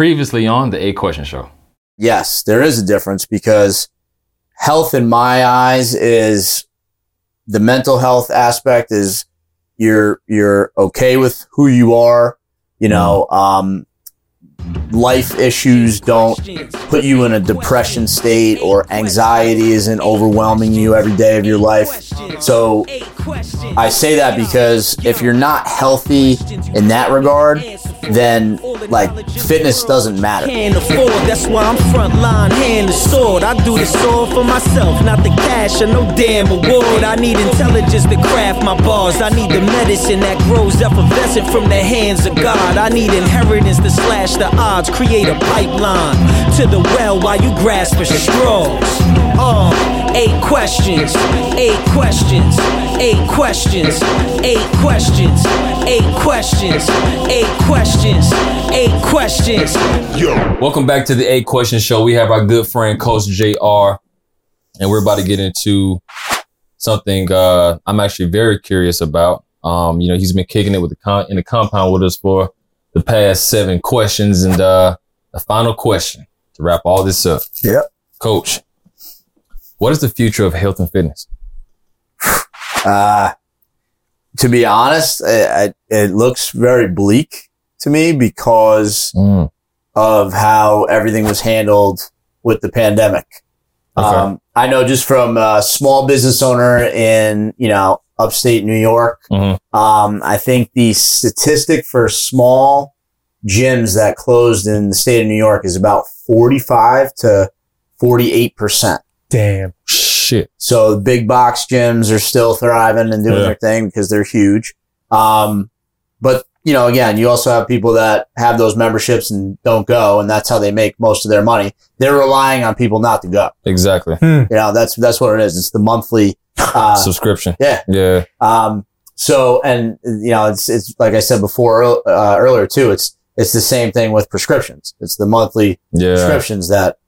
previously on the Eight Question Show. Yes, there is a difference because health in my eyes is the mental health aspect is you're, you're okay with who you are. You know, um, life issues don't put you in a depression state or anxiety isn't overwhelming you every day of your life. So I say that because if you're not healthy in that regard, then like fitness doesn't matter. That's why I'm front line, hand the sword. I do this all for myself, not the cash or no damn award. I need intelligence to craft my bars. I need the medicine that grows effervescent from the hands of God. I need inheritance to slash the odds, create a pipeline to the well while you grasp for straws. Uh, eight questions, eight questions, eight questions, eight questions, eight questions, eight questions, eight questions. Yo. Welcome back to the Eight Question Show. We have our good friend Coach JR, and we're about to get into something uh, I'm actually very curious about. Um, you know, he's been kicking it with the con- in the compound with us for the past seven questions, and uh, the final question to wrap all this up. Yep. Coach, what is the future of health and fitness? Uh, to be honest, it, it looks very bleak to me because Mm, of how everything was handled with the pandemic. Okay. Um, I know just from a small business owner in, you know, upstate New York. Mhm. Um, I think the statistic for small gyms that closed in the state of New York is about 45 to 48%. Damn. shit. So the big box gyms are still thriving and doing Yeah. their thing because they're huge. Um, but you know, again, you also have people that have those memberships and don't go, and that's how they make most of their money. They're relying on people not to go. Exactly. You know, that's that's what it is. It's the monthly. Uh, Subscription. yeah. Yeah. Um, so, and you know, it's it's like I said before uh, earlier too. It's it's the same thing with prescriptions. It's the monthly Yeah. prescriptions that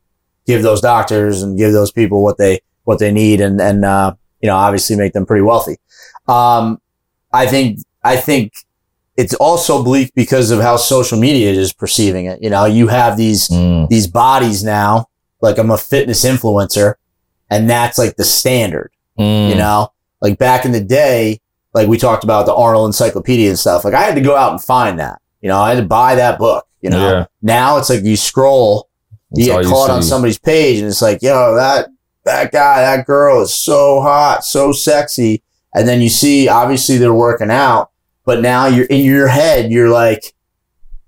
give those doctors and give those people what they what they need and and uh, you know obviously make them pretty wealthy. Um, I think I think it's also bleak because of how social media is perceiving it. You know, you have these Mm, these bodies now. Like I'm a fitness influencer, and that's like the standard. mm. You know, like back in the day, like we talked about the Arnold Encyclopedia and stuff. Like I had to go out and find that. You know, I had to buy that book. You know, Yeah. now it's like you scroll, you That's get you caught on somebody's page, and it's like, yo, that that guy, that girl is so hot, so sexy, and then you see obviously they're working out, but now you're in your head, you're like,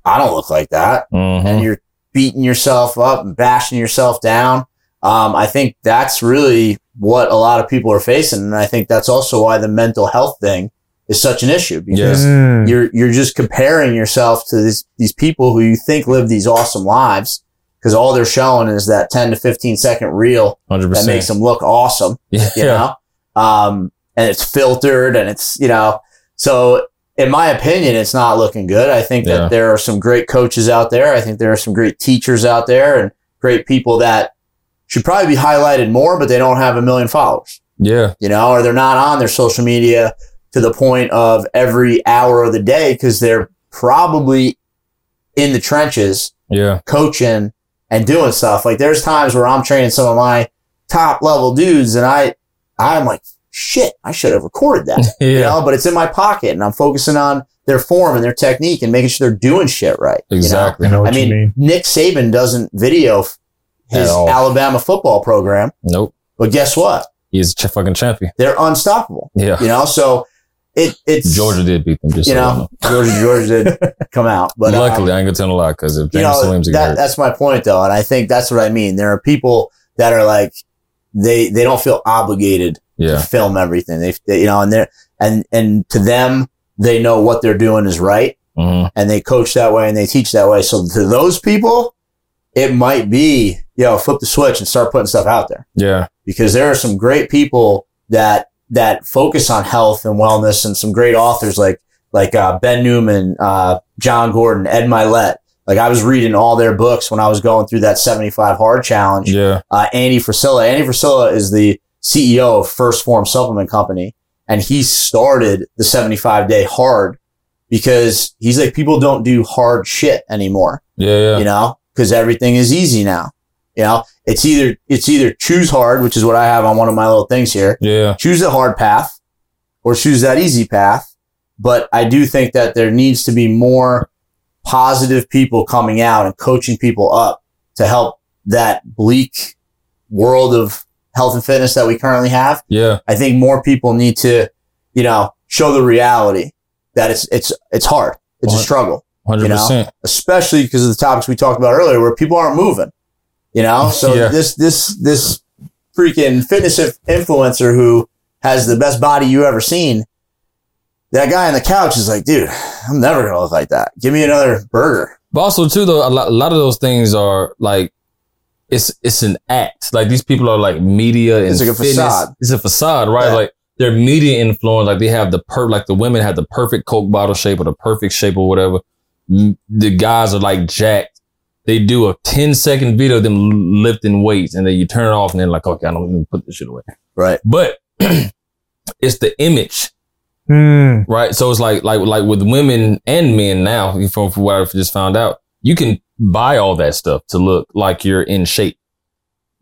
I don't look like that, Mhm. and you're beating yourself up and bashing yourself down. Um, I think that's really what a lot of people are facing, and I think that's also why the mental health thing is such an issue because Mm. you're you're just comparing yourself to this, these people who you think live these awesome lives because all they're showing is that 10 to 15 second reel 100%. that makes them look awesome, yeah. you know? Um, and it's filtered and it's, you know, so in my opinion, it's not looking good. I think that Yeah. there are some great coaches out there. I think there are some great teachers out there and great people that should probably be highlighted more, but they don't have a million followers Yeah. you know, or they're not on their social media to the point of every hour of the day because they're probably in the trenches Yeah. coaching and doing stuff. Like there's times where I'm training some of my top level dudes and I, I'm like, shit, I should have recorded that, Yeah. you know, but it's in my pocket and I'm focusing on their form and their technique and making sure they're doing shit right. you know? Exactly. I know I mean, mean. Nick Saban doesn't video his Alabama football program, Nope. but guess what? He's a ch- fucking champion. They're unstoppable. Yeah. You know, so it it's Georgia did beat them. Just You so know, Georgia Georgia did come out, but But uh, luckily, I ain't gonna tell a lot because if you James know Williams get that, hurt, that's my point though, and I think that's what I mean. There are people that are like they they don't feel obligated yeah, to film everything. They, they you know, and they're and and to them they know what they're doing is right, hmm and they coach that way and they teach that way. So to those people, it might be you know flip the switch and start putting stuff out there. yeah, because there are some great people that that focus on health and wellness and some great authors like like uh, Ben Newman, uh, Jon Gordon, Ed Mylett. Like I was reading all their books when I was going through that 75 hard challenge. yeah, Uh, Andy Frisella. Andy Frisella is the CEO of First Form Supplement Company, and he started the 75 day hard because he's like, people don't do hard shit anymore, Yeah, yeah. you know, because everything is easy now. You know, it's either, it's either choose hard, which is what I have on one of my little things here. Yeah. Choose the hard path or choose that easy path. But I do think that there needs to be more positive people coming out and coaching people up to help that bleak world of health and fitness that we currently have. Yeah. I think more people need to, you know, show the reality that it's it's it's hard. It's a struggle, Hundred percent. especially because of the topics we talked about earlier, where people aren't moving. You know, so Yeah. this this this freaking fitness influencer who has the best body you ever seen. That guy on the couch is like, dude, I'm never gonna look like that. Give me another burger. But also too, though, a lot, a lot of those things are like, it's it's an act. Like these people are like media and It's like a fitness. facade. It's a facade, right? Yeah. Like they're media influence. Like they have the per, like the women have the perfect Coke bottle shape or the perfect shape or whatever. The guys are like jacked. They do a 10 second video of them lifting weights and then you turn it off and they're like, okay, I don't even put this shit away. Right. But it's the image Hmm. right? So it's like like like with women and men now, from, from what I've just found out, you can buy all that stuff to look like you're in shape,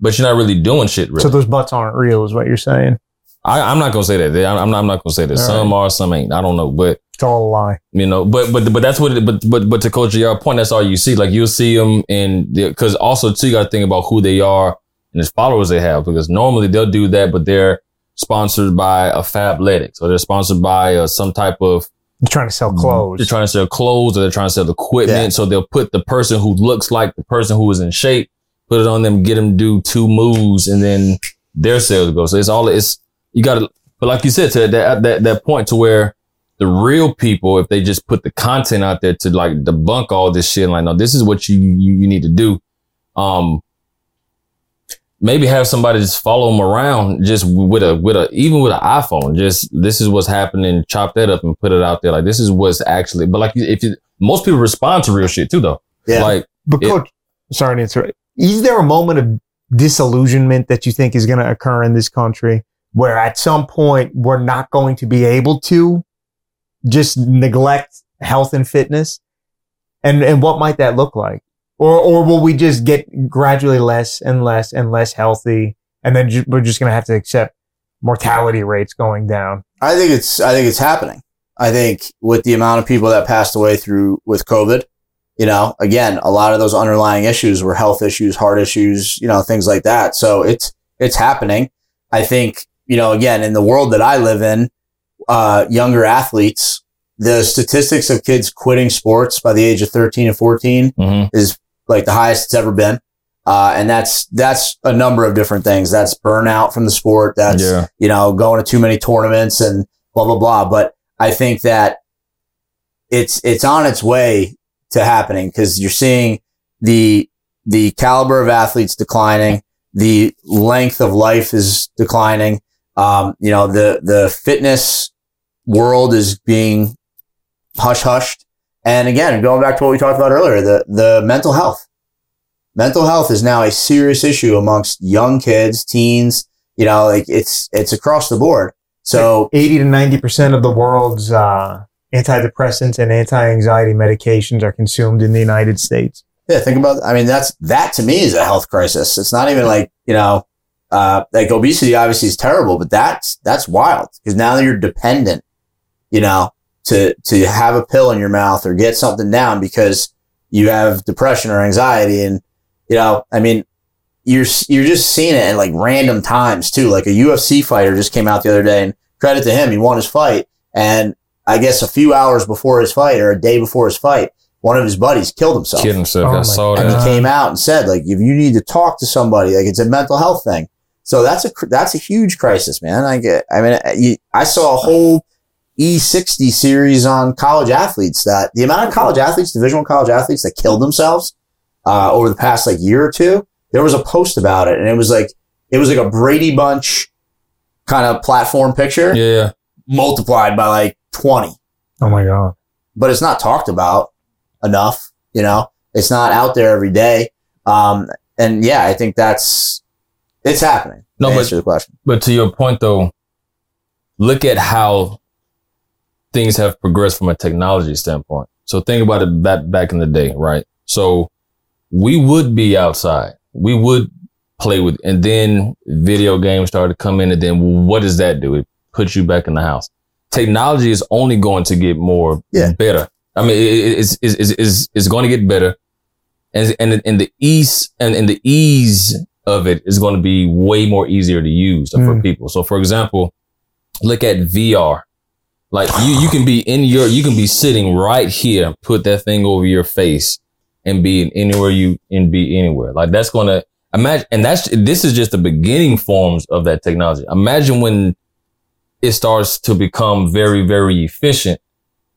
but you're not really doing shit. Really, So those butts aren't real, is what you're saying. I, I'm not gonna say that. I'm not, I'm not gonna say that. All Some are, some ain't. I don't know, but It's all a lie. you know, but but but that's what. It, but but but to Coach your point, that's all you see. Like you'll see them, and because also too, you got to think about who they are and his followers they have. Because normally they'll do that, but they're sponsored by a Fabletics or they're sponsored by uh, some type of You're trying to sell clothes. they're trying to sell clothes or they're trying to sell equipment. Yeah. So they'll put the person who looks like the person who is in shape, put it on them, get them do two moves, and then their sales go. So it's all it's you got to. But like you said, to that that that point to where the real people, if they just put the content out there to like debunk all this shit, like no, this is what you you, you need to do. Um, maybe have somebody just follow them around just with a with a even with an iPhone. Just this is what's happening. Chop that up and put it out there. Like this is what's actually. But like if you, most people respond to real shit too, though. Yeah. Like But It- coach, sorry to interrupt. Is there a moment of disillusionment that you think is going to occur in this country where at some point we're not going to be able to just neglect health and fitness? And, and what might that look like? Or, or will we just get gradually less and less and less healthy? And then ju- we're just going to have to accept mortality rates going down. I think it's I think it's happening. I think with the amount of people that passed away through with COVID, you know, again, a lot of those underlying issues were health issues, heart issues, you know, things like that. So it's it's happening. I think, you know, again, in the world that I live in, uh, younger athletes, the statistics of kids quitting sports by the age of 13 and 14 mhm. is like the highest it's ever been. Uh, and that's, that's a number of different things. That's burnout from the sport. That's, yeah, you know, going to too many tournaments and blah, blah, blah. But I think that it's, it's on its way to happening because you're seeing the, the caliber of athletes declining. The length of life is declining. Um, you know, the, the fitness world is being hush hushed. And again, going back to what we talked about earlier, the, the mental health. Mental health is now a serious issue amongst young kids, teens, you know, like it's, it's across the board. So 80 to 90% of the world's, uh, antidepressants and anti-anxiety medications are consumed in the United States. yeah, think about, I mean, that's, that to me is a health crisis. It's not even like, you know, uh, like obesity obviously is terrible, but that's, that's wild because now you're dependent, you know, to, to have a pill in your mouth or get something down because you have depression or anxiety. And, you know, I mean, you're, you're just seeing it at like random times too. Like a UFC fighter just came out the other day and credit to him. He won his fight. And I guess a few hours before his fight or a day before his fight, one of his buddies killed himself. kid himself. Oh I my saw And that. he came out and said, like, if you need to talk to somebody, like, it's a mental health thing. So that's a that's a huge crisis, man. I get. I mean, you, I saw a whole E60 series on college athletes. That the amount of college athletes, Division One college athletes, that killed themselves uh, over the past like year or two. There was a post about it, and it was like it was like a Brady Bunch kind of platform picture Yeah, yeah. multiplied by like twenty. Oh my God. but it's not talked about enough. You know, it's not out there every day. Um, and yeah, I think that's it's happening. No, to but- answer the question. But to your point though, look at how things have progressed from a technology standpoint. So think about it back back in the day, right? So we would be outside. We would play with, and then video games started to come in, and then what does that do? It puts you back in the house. Technology is only going to get more Yeah. better. I mean, it, it- it's, it's, it's, it's, it's going to get better. And, and, and the ease and, and the ease of it is going to be way more easier to use for Mm. people. So for example, look at VR. Like you, you can be in your, you can be sitting right here, put that thing over your face and be in anywhere you, and be anywhere. Like that's going to imagine, and that's, this is just the beginning forms of that technology. Imagine when it starts to become very, very efficient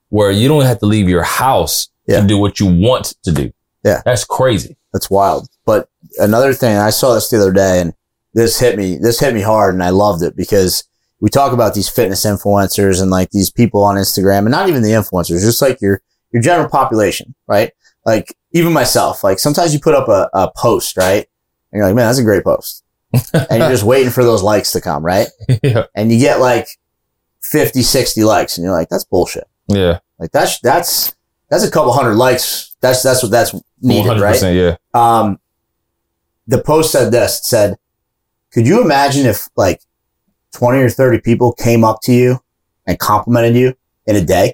where you don't have to leave your house Yeah. to do what you want to do. Yeah. That's crazy. That's wild. But another thing, I saw this the other day and this hit me, this hit me hard and I loved it because we talk about these fitness influencers and like these people on Instagram and not even the influencers, just like your, your general population, right? Like even myself, like sometimes you put up a, a post, right? And you're like, man, that's a great post. and you're just waiting for those likes to come, right? yeah. And you get like 50, 60 likes and you're like, that's bullshit. Yeah. Like that's, that's, that's a couple hundred likes. That's, that's what that's needed, right? Yeah. um, the post said this, it said, could you imagine if like 20 or 30 people came up to you and complimented you in a day?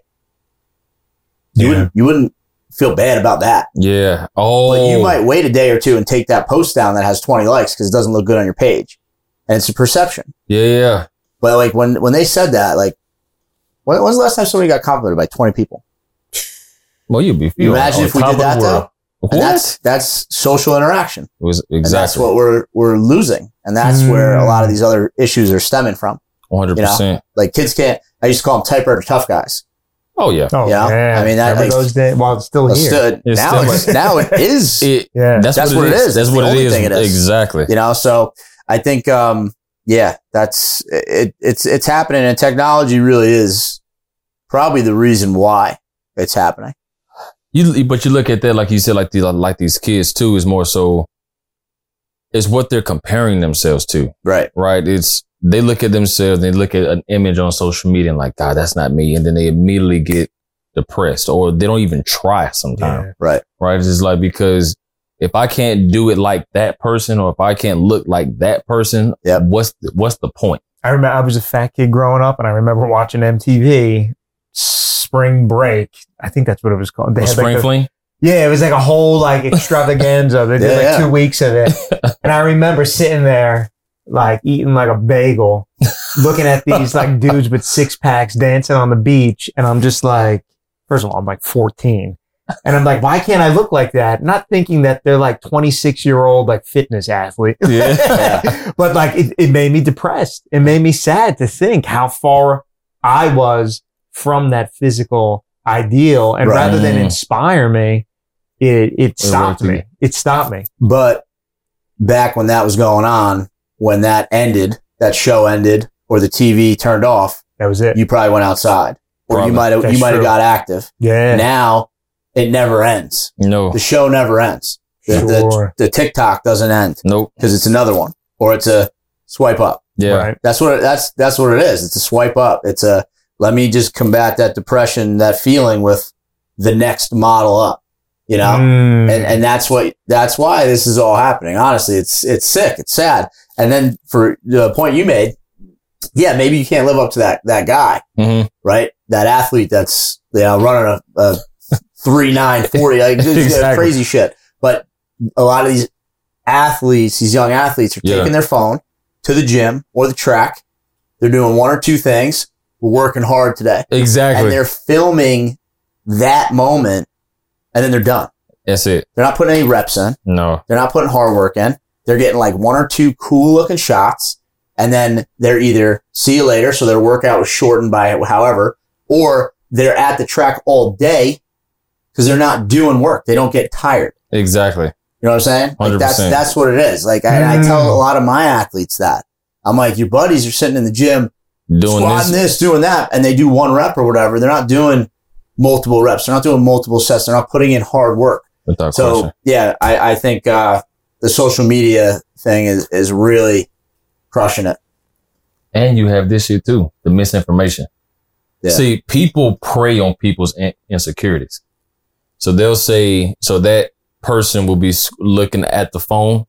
You Yeah. wouldn't, you wouldn't feel bad about that, Yeah. Oh. but you might wait a day or two and take that post down that has 20 likes because it doesn't look good on your page. And it's a perception. Yeah. Yeah. But like when, when they said that, like, when, when's the last time somebody got complimented by 20 people? Well, you'd be. You're imagine if we did that though? What? And that's, that's social interaction. It was And that's what we're, we're losing. And that's where a lot of these other issues are stemming from. one hundred percent. Like kids can't, I used to call them typewriter tough guys. Oh yeah. Oh, Yeah. yeah. I mean, that, Remember like- those days? Well, it's still Well, here. still- It's now, still- it's, now it is, It, yeah. that's, That's what, it is. That's That's what it only is. thing it is. Exactly. you know, so I think, um, yeah, that's, it, it's, it's happening and technology really is probably the reason why it's happening. You, but you look at that, like you said, like these, like these kids too, is more so. It's what they're comparing themselves to, Right. right? It's they look at themselves, they look at an image on social media, and like, God, that's not me, and then they immediately get depressed, or they don't even try sometimes. Yeah. Right. right? It's just like because if I can't do it like that person, or if I can't look like that person, Yep. what's the, what's the point? I remember I was a fat kid growing up, and I remember watching MTV Spring Break. I think that's what it was called. They A had, spring the- fling? Yeah, it was like a whole like extravaganza. They did Yeah, like yeah. two weeks of it. And I remember sitting there like eating like a bagel, looking at these like dudes with six packs dancing on the beach. And I'm just like, first of all, I'm like 14. And I'm like, why can't I look like that? Not thinking that they're like 26 year old like fitness athlete. Yeah. but like it, it made me depressed. It made me sad to think how far I was from that physical ideal. And Right. rather than inspire me, it, it stopped worked me. It stopped me. But back when that was going on, when that ended, that show ended or the TV turned off, That was it. you probably went outside or Probably. you might have, you might have got active. yeah. Now it never ends. No, The show never ends. The, Sure. the, the TikTok doesn't end nope. because it's another one or it's a swipe up. Yeah, Right. That's what, it- that's, that's what it is. It's a swipe up. It's a, let me just combat that depression, that feeling with the next model up, you know? Mm. and and that's what that's why this is all happening. Honestly, it's it's sick, it's sad. And then for the point you made, yeah, maybe you can't live up to that that guy, hmm right? That athlete that's you know running a, a three nine forty, like just, Exactly. crazy shit. But a lot of these athletes, these young athletes, are Yeah. taking their phone to the gym or the track. They're doing one or two things. We're working hard today, exactly. and they're filming that moment, and then they're done. That's it. They're not putting any reps in. No, They're not putting hard work in. They're getting like one or two cool looking shots. And then they're either see you later. So their workout was shortened by however, or they're at the track all day because they're not doing work. They don't get tired. exactly. You know what I'm saying? Like that's, 100%. that's what it is. Like I, I tell a mm. lot of my athletes that I'm like, your buddies are sitting in the gym Doing squatting this. this, doing that, and they do one rep or whatever. They're not doing multiple reps. They're not doing multiple sets. They're not putting in hard work. Without So question. yeah, I, I think uh, the social media thing is is really crushing it. And you have this shit too, the misinformation. Yeah. See, people prey on people's in- insecurities. So they'll say, so that person will be looking at the phone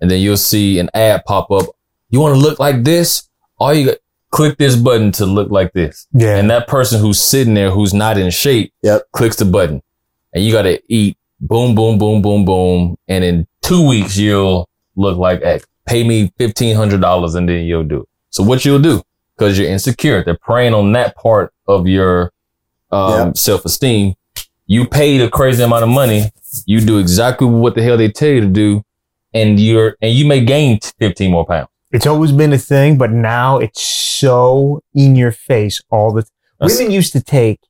and then you'll see an ad pop up. You want to look like this? All you got, click this button to look like this. Yeah. And that person who's sitting there, who's not in shape, Yep. clicks the button and you got to eat boom, boom, boom, boom, boom. And in two weeks, you'll look like, hey, pay me $1,500 and then you'll do it. So what you'll do, because you're insecure, they're preying on that part of your um, self-esteem. You pay the crazy amount of money. You do exactly what the hell they tell you to do. And you're, and you may gain 15 more pounds. It's always been a thing, but now it's so in your face all the That's- Women used to take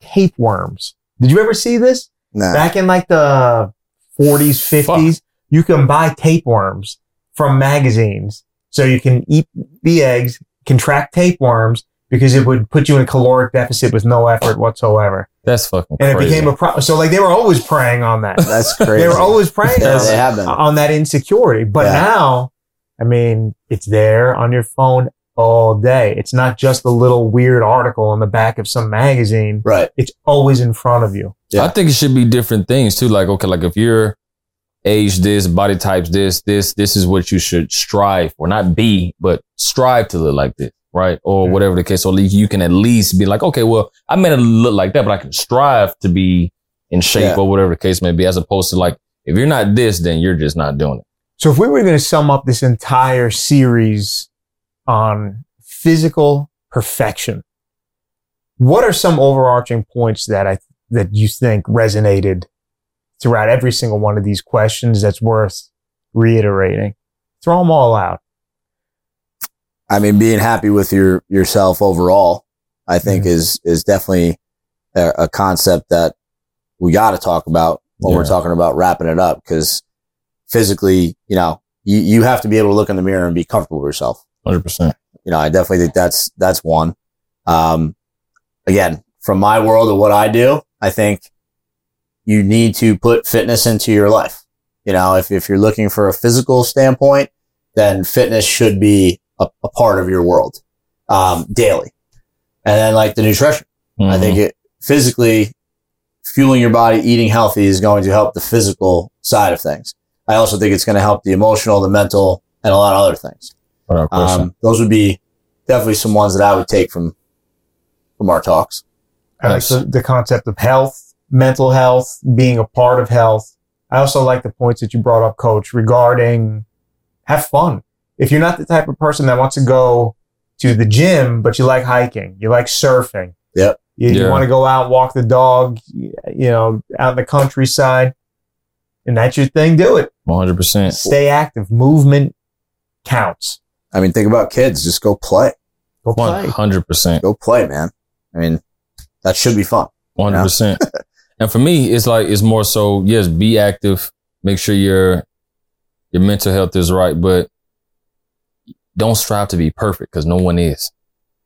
tapeworms. Did you ever see this? Nah. Back in like the 40s, 50s, you can buy tapeworms from magazines. So you can eat the eggs, contract tapeworms because it would put you in a caloric deficit with no effort whatsoever. That's fucking And crazy. it became a problem. So like they were always preying on that. That's crazy. they were always preying on that on that insecurity. But Yeah. now, I mean, it's there on your phone all day. It's not just a little weird article on the back of some magazine. Right. It's always in front of you. Yeah. I think it should be different things too. Like, okay, like if you're age this, body types this, this, this is what you should strive for, not be, but strive to look like this, right? Or Yeah. whatever the case. So you can at least be like, okay, well, I may not look like that, but I can strive to be in shape Yeah. or whatever the case may be, as opposed to like, if you're not this, then you're just not doing it. So if we were going to sum up this entire series on physical perfection, what are some overarching points that I that you think resonated throughout every single one of these questions that's worth reiterating? Throw them all out. I mean, being happy with your yourself overall, I think Mhm. is is definitely a, a concept that we got to talk about when we're talking about wrapping it up. Because physically, you know, you you have to be able to look in the mirror and be comfortable with yourself. 100%. You know, I definitely think that's that's one. Um, again, from my world of what I do, I think you need to put fitness into your life. You know, if if you're looking for a physical standpoint, then fitness should be a, a part of your world um, daily. And then like the nutrition, I Mhm. think it physically fueling your body, eating healthy is going to help the physical side of things. I also think it's going to help the emotional, the mental, and a lot of other things. Um, those would be definitely some ones that I would take from from our talks. I like the, the concept of health, mental health, being a part of health. I also like the points that you brought up, coach, regarding have fun. If you're not the type of person that wants to go to the gym, but you like hiking, you like surfing. Yep. You, you want to go out, walk the dog, you know, out in the countryside and that's your thing. Do it. 100%. Stay active. Movement counts. I mean, think about kids. Just go play. Go play. 100%. Go play, man. I mean, that should be fun. One hundred percent. And for me, it's like it's more so. Yes, be active. Make sure your your mental health is right, but don't strive to be perfect because no one is.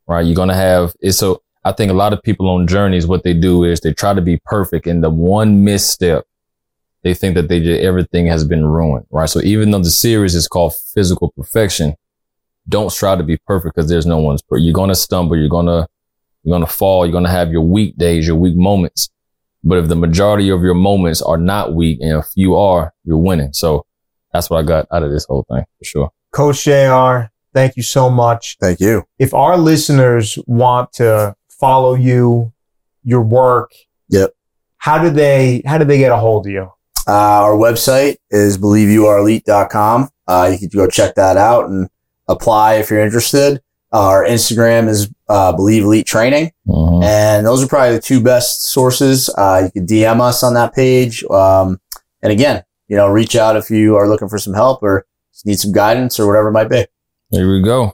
Right? You're gonna have it's so. I think a lot of people on journeys, what they do is they try to be perfect, and the one misstep, they think that they just everything has been ruined. Right? So even though the series is called Physical Perfection, don't strive to be perfect because there's no one's. perfect. You're gonna stumble. You're gonna you're going to fall. You're going to have your weak days, your weak moments. But if the majority of your moments are not weak and if you are, you're winning. So that's what I got out of this whole thing for sure. Coach JR, thank you so much. Thank you. if our listeners want to follow you, your work, Yep. how do they how do they get a hold of you? Uh, our website is believeyourelite.com. Uh, you can go check that out and apply if you're interested. Our Instagram is uh, Believe Elite Training. Mhm. And those are probably the two best sources. Uh, you can DM us on that page. Um, and again, you know, reach out if you are looking for some help or need some guidance or whatever it might be. Here we go.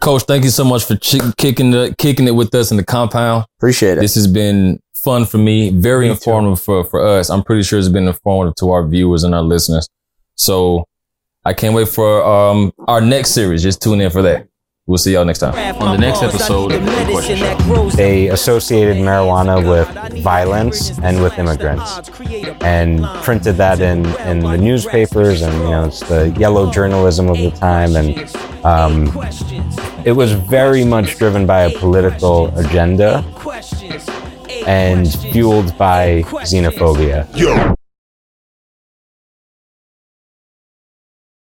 Coach, thank you so much for chi- kicking the, kicking it with us in the compound. Appreciate it. This has been fun for me, very Me too. informative for, for us. I'm pretty sure it's been informative to our viewers and our listeners. So I can't wait for um, our next series. Just tune in for that. We'll see y'all next time on the next episode of the Question Show. They associated marijuana with violence and with immigrants, and printed that in in the newspapers, and you know it's the yellow journalism of the time, and um, it was very much driven by a political agenda and fueled by xenophobia.